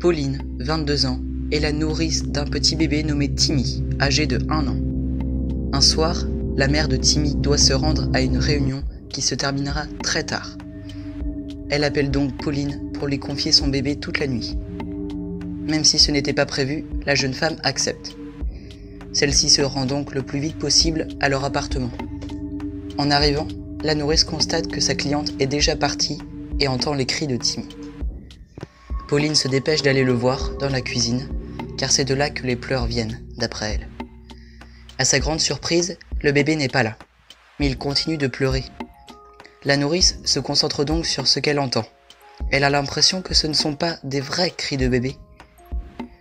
Pauline, 22 ans, est la nourrice d'un petit bébé nommé Timmy, âgé de 1 an. Un soir, la mère de Timmy doit se rendre à une réunion qui se terminera très tard. Elle appelle donc Pauline pour lui confier son bébé toute la nuit. Même si ce n'était pas prévu, la jeune femme accepte. Celle-ci se rend donc le plus vite possible à leur appartement. En arrivant, la nourrice constate que sa cliente est déjà partie et entend les cris de Timmy. Pauline se dépêche d'aller le voir dans la cuisine, car c'est de là que les pleurs viennent, d'après elle. À sa grande surprise, le bébé n'est pas là, mais il continue de pleurer. La nourrice se concentre donc sur ce qu'elle entend. Elle a l'impression que ce ne sont pas des vrais cris de bébé.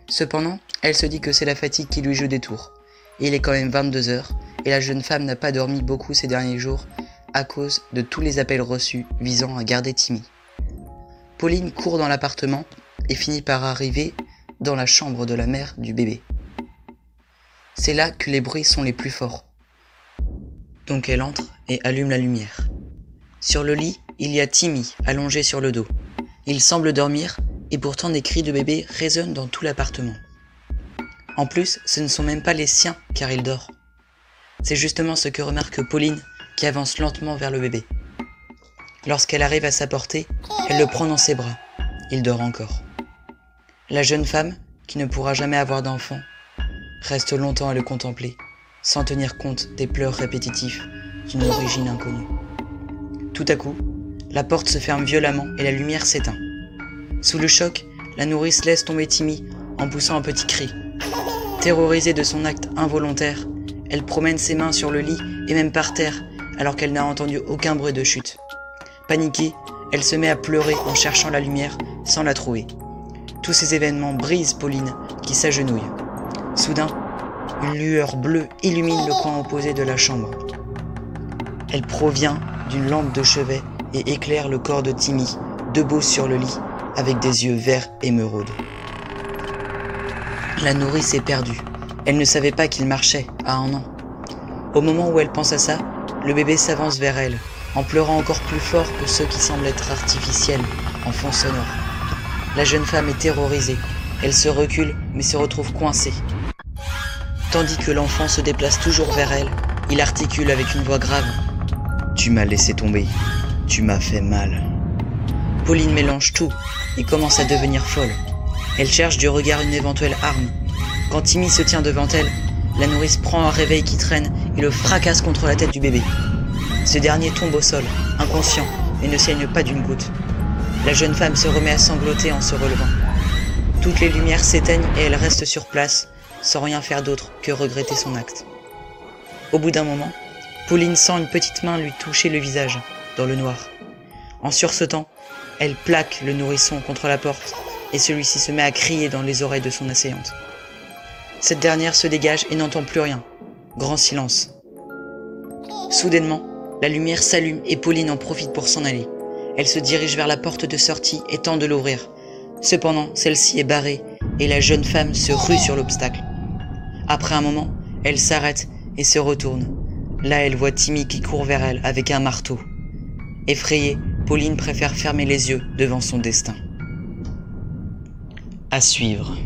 Cependant, elle se dit que c'est la fatigue qui lui joue des tours. Il est quand même 22 heures et la jeune femme n'a pas dormi beaucoup ces derniers jours à cause de tous les appels reçus visant à garder Timmy. Pauline court dans l'appartement et finit par arriver dans la chambre de la mère du bébé. C'est là que les bruits sont les plus forts. Donc elle entre et allume la lumière. Sur le lit, il y a Timmy allongé sur le dos. Il semble dormir et pourtant des cris de bébé résonnent dans tout l'appartement. En plus, ce ne sont même pas les siens car il dort. C'est justement ce que remarque Pauline qui avance lentement vers le bébé. Lorsqu'elle arrive à sa portée, elle le prend dans ses bras. Il dort encore. La jeune femme, qui ne pourra jamais avoir d'enfant, reste longtemps à le contempler, sans tenir compte des pleurs répétitifs d'une origine inconnue. Tout à coup, la porte se ferme violemment et la lumière s'éteint. Sous le choc, la nourrice laisse tomber Timmy en poussant un petit cri. Terrorisée de son acte involontaire, elle promène ses mains sur le lit et même par terre alors qu'elle n'a entendu aucun bruit de chute. Paniquée, elle se met à pleurer en cherchant la lumière sans la trouver. Tous ces événements brisent Pauline qui s'agenouille. Soudain, une lueur bleue illumine le coin opposé de la chambre. Elle provient d'une lampe de chevet et éclaire le corps de Timmy, debout sur le lit, avec des yeux verts émeraudes. La nourrice est perdue. Elle ne savait pas qu'il marchait à un an. Au moment où elle pense à ça, le bébé s'avance vers elle, en pleurant encore plus fort que ceux qui semblent être artificiels, en fond sonore. La jeune femme est terrorisée. Elle se recule, mais se retrouve coincée. Tandis que l'enfant se déplace toujours vers elle, il articule avec une voix grave. Tu m'as laissé tomber. Tu m'as fait mal. Pauline mélange tout et commence à devenir folle. Elle cherche du regard une éventuelle arme. Quand Timmy se tient devant elle, la nourrice prend un réveil qui traîne et le fracasse contre la tête du bébé. Ce dernier tombe au sol, inconscient, et ne saigne pas d'une goutte. La jeune femme se remet à sangloter en se relevant. Toutes les lumières s'éteignent et elle reste sur place, sans rien faire d'autre que regretter son acte. Au bout d'un moment, Pauline sent une petite main lui toucher le visage, dans le noir. En sursautant, elle plaque le nourrisson contre la porte et celui-ci se met à crier dans les oreilles de son assaillante. Cette dernière se dégage et n'entend plus rien. Grand silence. Soudainement, la lumière s'allume et Pauline en profite pour s'en aller. Elle se dirige vers la porte de sortie et tente de l'ouvrir. Cependant, celle-ci est barrée et la jeune femme se rue sur l'obstacle. Après un moment, elle s'arrête et se retourne. Là, elle voit Timmy qui court vers elle avec un marteau. Effrayée, Pauline préfère fermer les yeux devant son destin. À suivre.